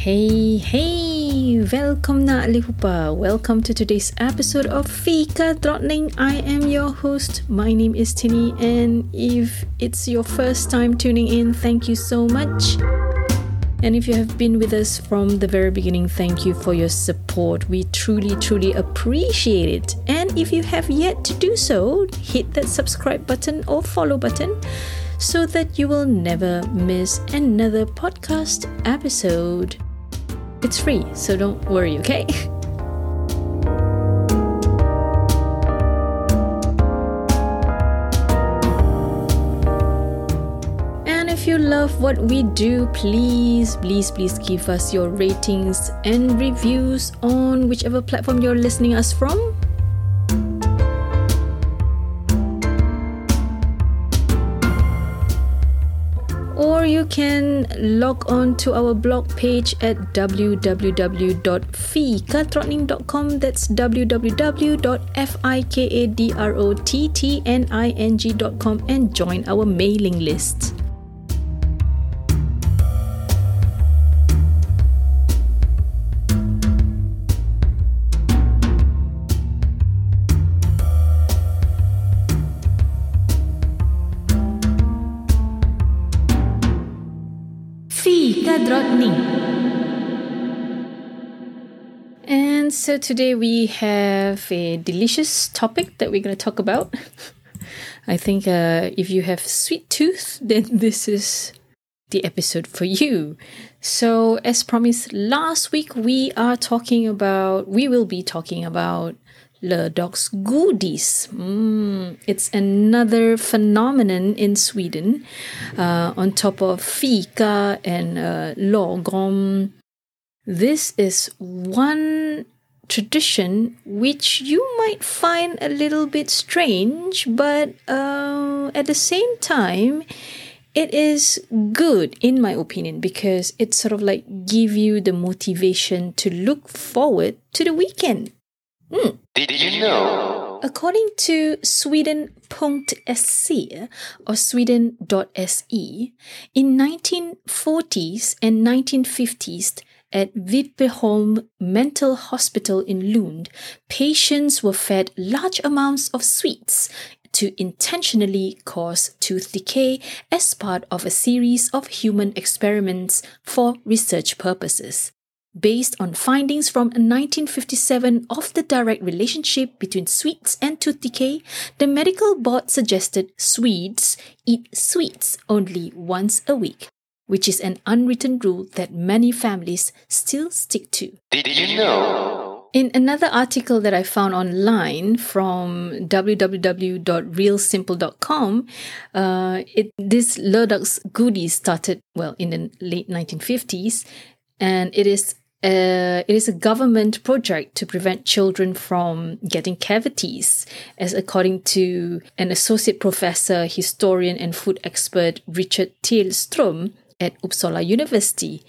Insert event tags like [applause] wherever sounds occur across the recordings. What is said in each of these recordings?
Hey, hey! Välkomna allihopa! Welcome to today's episode of Fika Drottning. I am your host. My name is Tini, and if it's your first time tuning in, thank you so much. And if you have been with us from the very beginning, thank you for your support. We truly, truly appreciate it. And if you have yet to do so, hit that subscribe button or follow button so that you will never miss another podcast episode. It's free, so don't worry, okay? [laughs] And if you love what we do, please, please, please give us your ratings and reviews on whichever platform you're listening us from. Or you can log on to our blog page at www.fikadrottning.com. That's www.fikadrottning.com and join our mailing list. And so today we have a delicious topic that we're going to talk about. I think uh, if you have sweet tooth, [laughs] then this is the episode for you. So, as promised last week, we are talking about, we will be talking about Lördagsgodis. Mm, it's another phenomenon in Sweden uh, on top of fika and uh, lagom. This is one tradition which you might find a little bit strange, but uh, at the same time, it is good in my opinion because it sort of like give you the motivation to look forward to the weekend. Mm. Did you know? According to Sweden.se or Sweden.se, in 1940s and 1950s at Vipeholm Mental Hospital in Lund, patients were fed large amounts of sweets to intentionally cause tooth decay as part of a series of human experiments for research purposes. Based on findings from 1957 of the direct relationship between sweets and tooth decay, the medical board suggested Swedes eat sweets only once a week, which is an unwritten rule that many families still stick to. Did you know? In another article that I found online from www.realsimple.com, uh, it, this Lördagsgodis started, well, in the late 1950s, and it is uh, it is a government project to prevent children from getting cavities, as according to an associate professor, historian, and food expert Richard Tellström at Uppsala University.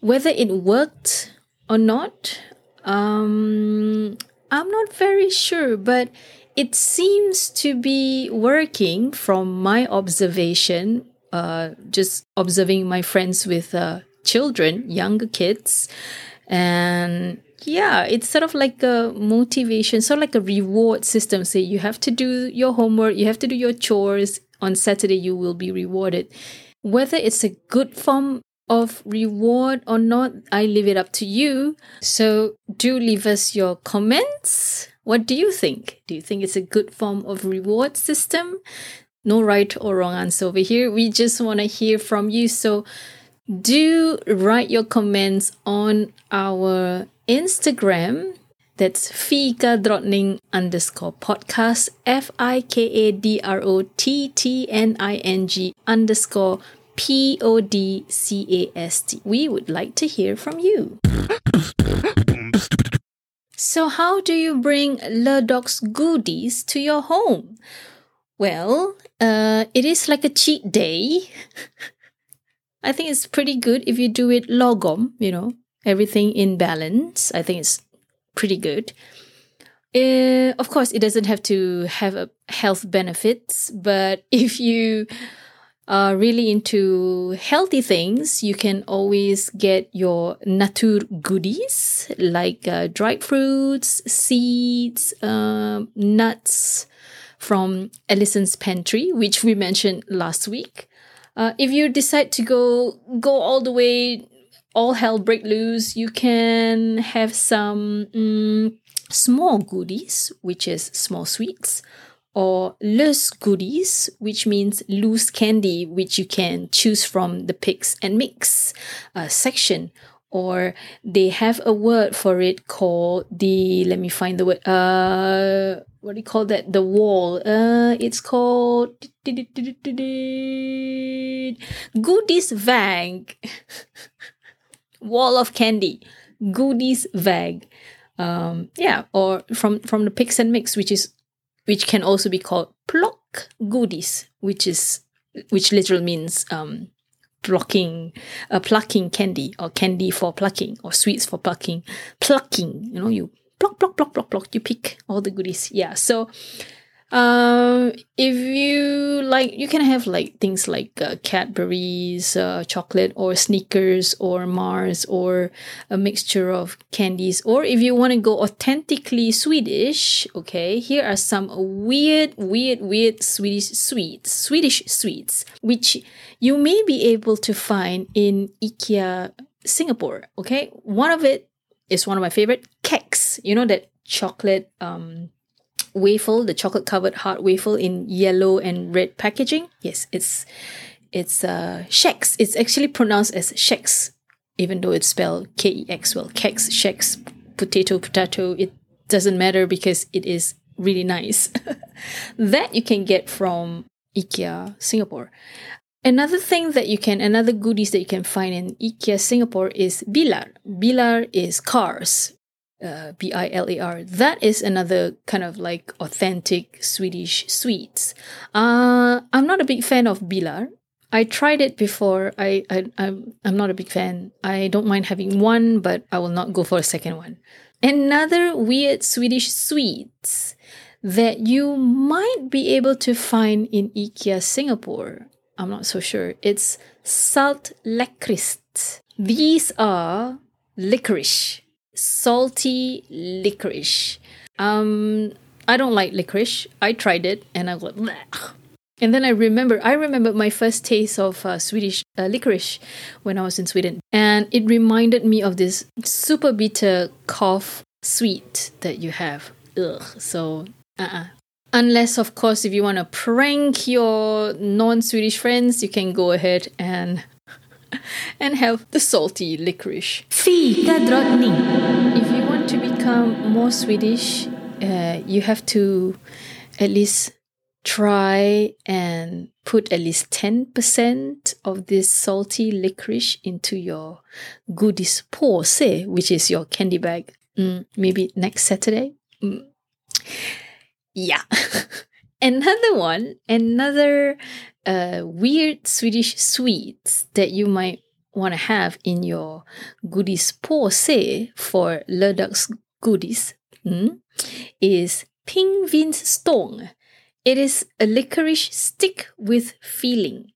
Whether it worked or not, um, I'm not very sure, but it seems to be working from my observation, uh, just observing my friends with uh, children, younger kids. And yeah, it's sort of like a motivation, sort of like a reward system. Say you have to do your homework, you have to do your chores. On Saturday, you will be rewarded. Whether it's a good form of reward or not, I leave it up to you. So do leave us your comments. What do you think? Do you think it's a good form of reward system? No right or wrong answer over here. We just want to hear from you. So do write your comments on our Instagram. That's Fika Drottning underscore podcast, F I K A D R O T T N I N G underscore P O D C A S T. We would like to hear from you. So, how do you bring Lördagsgodis to your home? Well, uh, it is like a cheat day. [laughs] I think it's pretty good if you do it lagom, you know, everything in balance. I think it's pretty good. Uh, of course, it doesn't have to have a health benefits, but [laughs] if you are really into healthy things, you can always get your natur goodies like uh, dried fruits, seeds, uh, nuts from Allison's Pantry, which we mentioned last week. Uh, if you decide to go go all the way, all hell break loose, you can have some mm, smågodis, which is small sweets, or lösgodis, which means loose candy, which you can choose from the picks and mix uh, section. Or they have a word for it called the, let me find the word, uh, what do you call that? The wall. Uh, it's called godisvägg. [laughs] wall of candy. Godisvägg. Um, yeah, or from from the picks and mix, which is which can also be called plock goodies, which is which literally means um, plucking, uh, plucking candy or candy for plucking or sweets for plucking, plucking. You know, you pluck, pluck, pluck, pluck, pluck. You pick all the goodies. Yeah. So um, if you like, you can have like things like uh, Cadbury's, uh, chocolate, or Snickers, or Mars, or a mixture of candies. Or if you want to go authentically Swedish, okay, here are some weird, weird, weird Swedish sweets, Swedish sweets, which you may be able to find in IKEA Singapore. Okay, one of it is one of my favorite, Kex. You know that chocolate um waffle, the chocolate covered hard waffle in yellow and red packaging. Yes, it's it's uh Shex. It's actually pronounced as Shex, even though it's spelled K E X. Well, Kex, Shex, potato, potato. It doesn't matter because it is really nice. [laughs] that you can get from IKEA Singapore. Another thing that you can, another goodies that you can find in IKEA Singapore is bilar. Bilar is cars uh, B I L A R. That is another kind of like authentic Swedish sweets. Uh, I'm not a big fan of bilar. I tried it before. I, I I'm I'm not a big fan. I don't mind having one, but I will not go for a second one. Another weird Swedish sweets that you might be able to find in IKEA Singapore. I'm not so sure. It's salt lakrits. These are licorice salty licorice. Um, I don't like licorice. I tried it and I was like, Bleh. and then I remember, I remember my first taste of uh, Swedish uh, licorice when I was in Sweden, and it reminded me of this super bitter cough sweet that you have. Ugh. So, uh-uh. Unless, of course, if you want to prank your non-Swedish friends, you can go ahead and [laughs] and have the salty licorice. If you want to become more Swedish, uh, you have to at least try and put at least 10% of this salty licorice into your godispåse, which is your candy bag. Mm, maybe next Saturday. Mm. Yeah. [laughs] another one, another uh, weird Swedish sweets that you might want to have in your godispåse for lördags goodies mm, is Pingvinstång. It is a licorice stick with filling.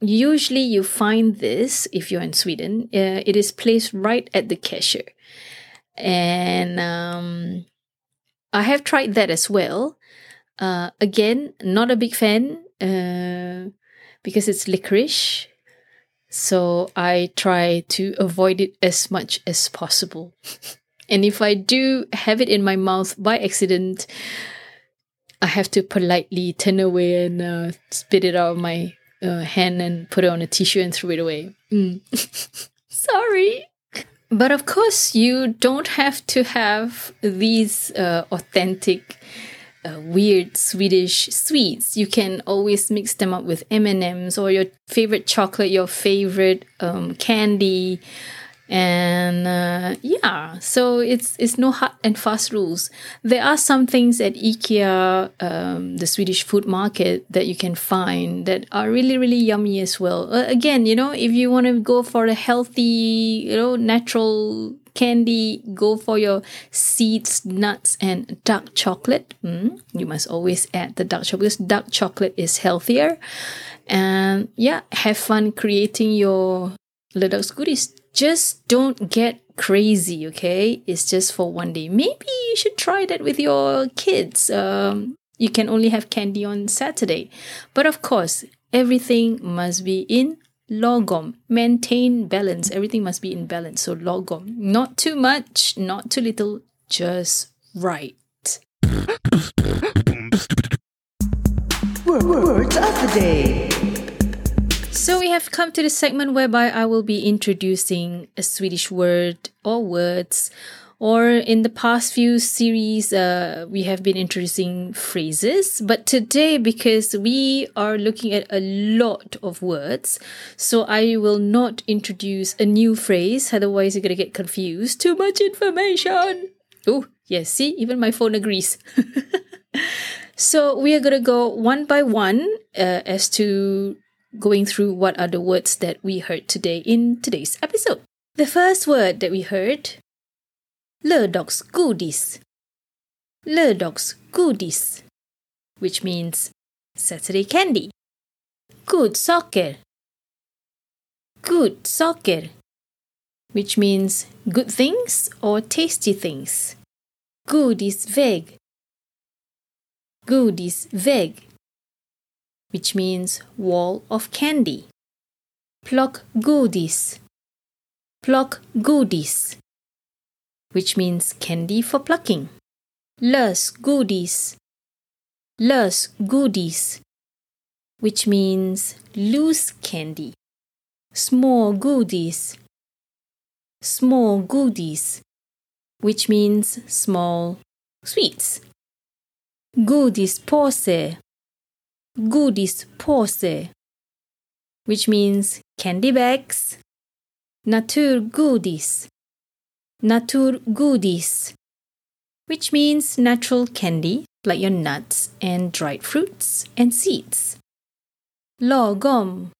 Usually, you find this if you're in Sweden. Uh, it is placed right at the cashier, and um, I have tried that as well. Uh, again, not a big fan uh, because it's licorice. So I try to avoid it as much as possible. [laughs] and if I do have it in my mouth by accident, I have to politely turn away and uh, spit it out of my uh, hand and put it on a tissue and throw it away. Mm. [laughs] Sorry. But of course, you don't have to have these uh, authentic uh, weird Swedish sweets. You can always mix them up with M and M's or your favorite chocolate, your favorite um, candy, and uh, yeah. So it's it's no hard and fast rules. There are some things at IKEA, um, the Swedish food market, that you can find that are really really yummy as well. Uh, again, you know, if you want to go for a healthy, you know, natural candy, go for your seeds, nuts, and dark chocolate. Mm, you must always add the dark chocolate because dark chocolate is healthier. And yeah, have fun creating your little goodies. Just don't get crazy, okay? It's just for one day. Maybe you should try that with your kids. Um, you can only have candy on Saturday. But of course, everything must be in lagom. Maintain balance. Everything must be in balance. So lagom. Not too much, not too little, just right. Words of the day. So we have come to the segment whereby I will be introducing a Swedish word or words. Or in the past few series, uh, we have been introducing phrases. But today, because we are looking at a lot of words, so I will not introduce a new phrase. Otherwise, you're going to get confused. Too much information. Oh, yes. See, even my phone agrees. [laughs] so we are going to go one by one uh, as to going through what are the words that we heard today in today's episode. The first word that we heard, lördagsgodis. Lördagsgodis, which means Saturday candy. Godsaker. Godsaker, which means good things or tasty things. Godisvägg. Godisvägg which means wall of candy. Plock goodies. Plock goodies, which means candy for plucking. Lösgodis. Lös goodies, which means loose candy. Smågodis. Small goodies, which means small sweets. Goodies pose. Godis godispåse, which means candy bags. Naturgodis, naturgodis, which means natural candy like your nuts and dried fruits and seeds. Lagom,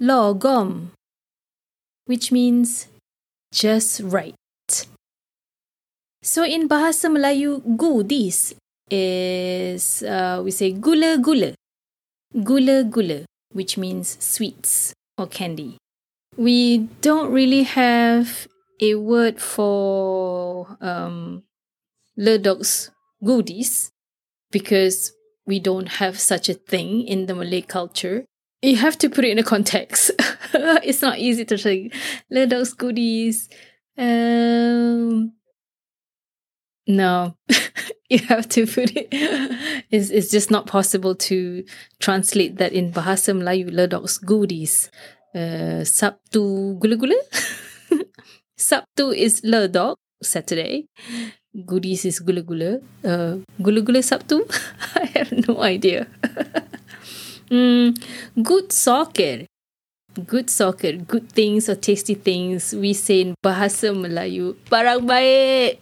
lagom, which means just right. So in Bahasa Melayu, godis is uh, we say gula gula. Gula gula, which means sweets or candy. We don't really have a word for um, dogs goodies because we don't have such a thing in the Malay culture. You have to put it in a context. [laughs] it's not easy to say dogs goodies. Um, no, [laughs] you have to put it. It's, it's just not possible to translate that in Bahasa Melayu. Lördagsgodis. Uh, Sabtu gula gula. [laughs] Sabtu is ledok, Saturday. Goodies is gula gula. Uh, gula gula Sabtu? [laughs] I have no idea. [laughs] mm, good soccer. Good soccer, good things or tasty things. We say in Bahasa Melayu, barang baik.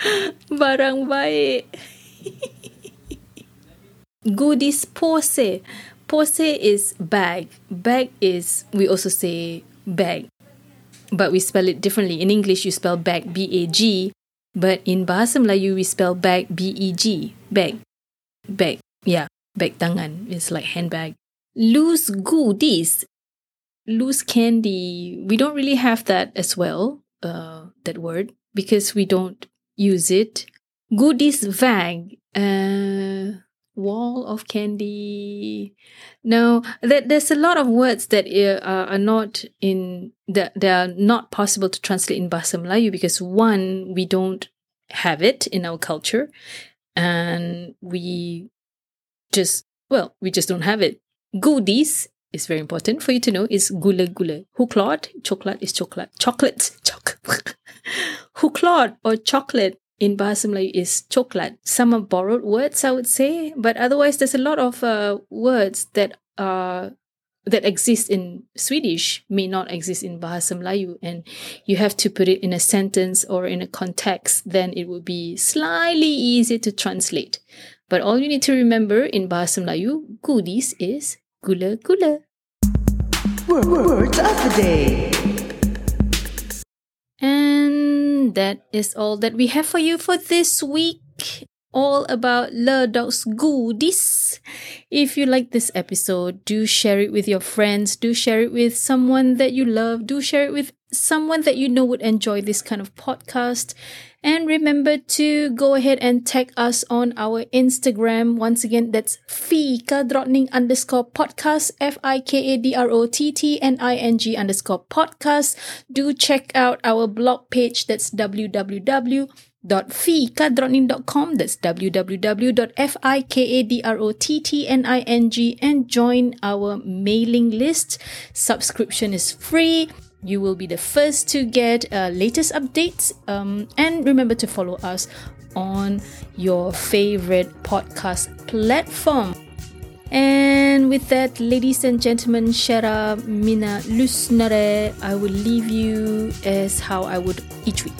[laughs] Barang baik. Goodies pose. Pose is bag. Bag is, we also say bag. But we spell it differently. In English, you spell bag B A G. But in Bahasa Melayu, we spell bag B E G. Bag. Bag. Yeah. Bag tangan. It's like handbag. Lösgodis. Loose candy. We don't really have that as well, uh, that word, because we don't use it. Goodies bag, uh, wall of candy. No, that there's a lot of words that uh, are not in that they are not possible to translate in Bahasa Melayu because one we don't have it in our culture, and we just well we just don't have it. Godis is very important for you to know is gula gula. Choklad, chocolate is chocolate. Chocolate, chocolate. [laughs] Choklad or chocolate in Bahasa Melayu is coklat. Some are borrowed words, I would say, but otherwise there's a lot of uh, words that are that exist in Swedish may not exist in Bahasa Melayu, and you have to put it in a sentence or in a context. Then it will be slightly easier to translate. But all you need to remember in Bahasa Melayu, godis is gula gula. Words of the day. And that is all that we have for you for this week. All about Lördagsgodis. If you like this episode, do share it with your friends. Do share it with someone that you love. Do share it with someone that you know would enjoy this kind of podcast. And remember to go ahead and tag us on our Instagram. Once again, that's Fika Drottning underscore podcast, F I K A D R O T T N I N G underscore podcast. Do check out our blog page. That's www www.fikadrottning.com. That's www.fikadrottning and join our mailing list. Subscription is free. You will be the first to get uh, latest updates. Um, and remember to follow us on your favorite podcast platform. And with that, ladies and gentlemen, Kära mina lyssnare, I will leave you as how I would each week.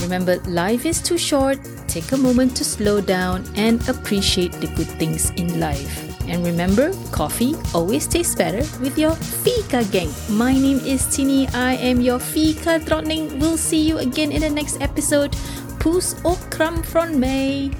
Remember, life is too short. Take a moment to slow down and appreciate the good things in life. And remember, coffee always tastes better with your Fika gang. My name is Tini. I am your Fika Drottning. We'll see you again in the next episode. Puss och kram från mig.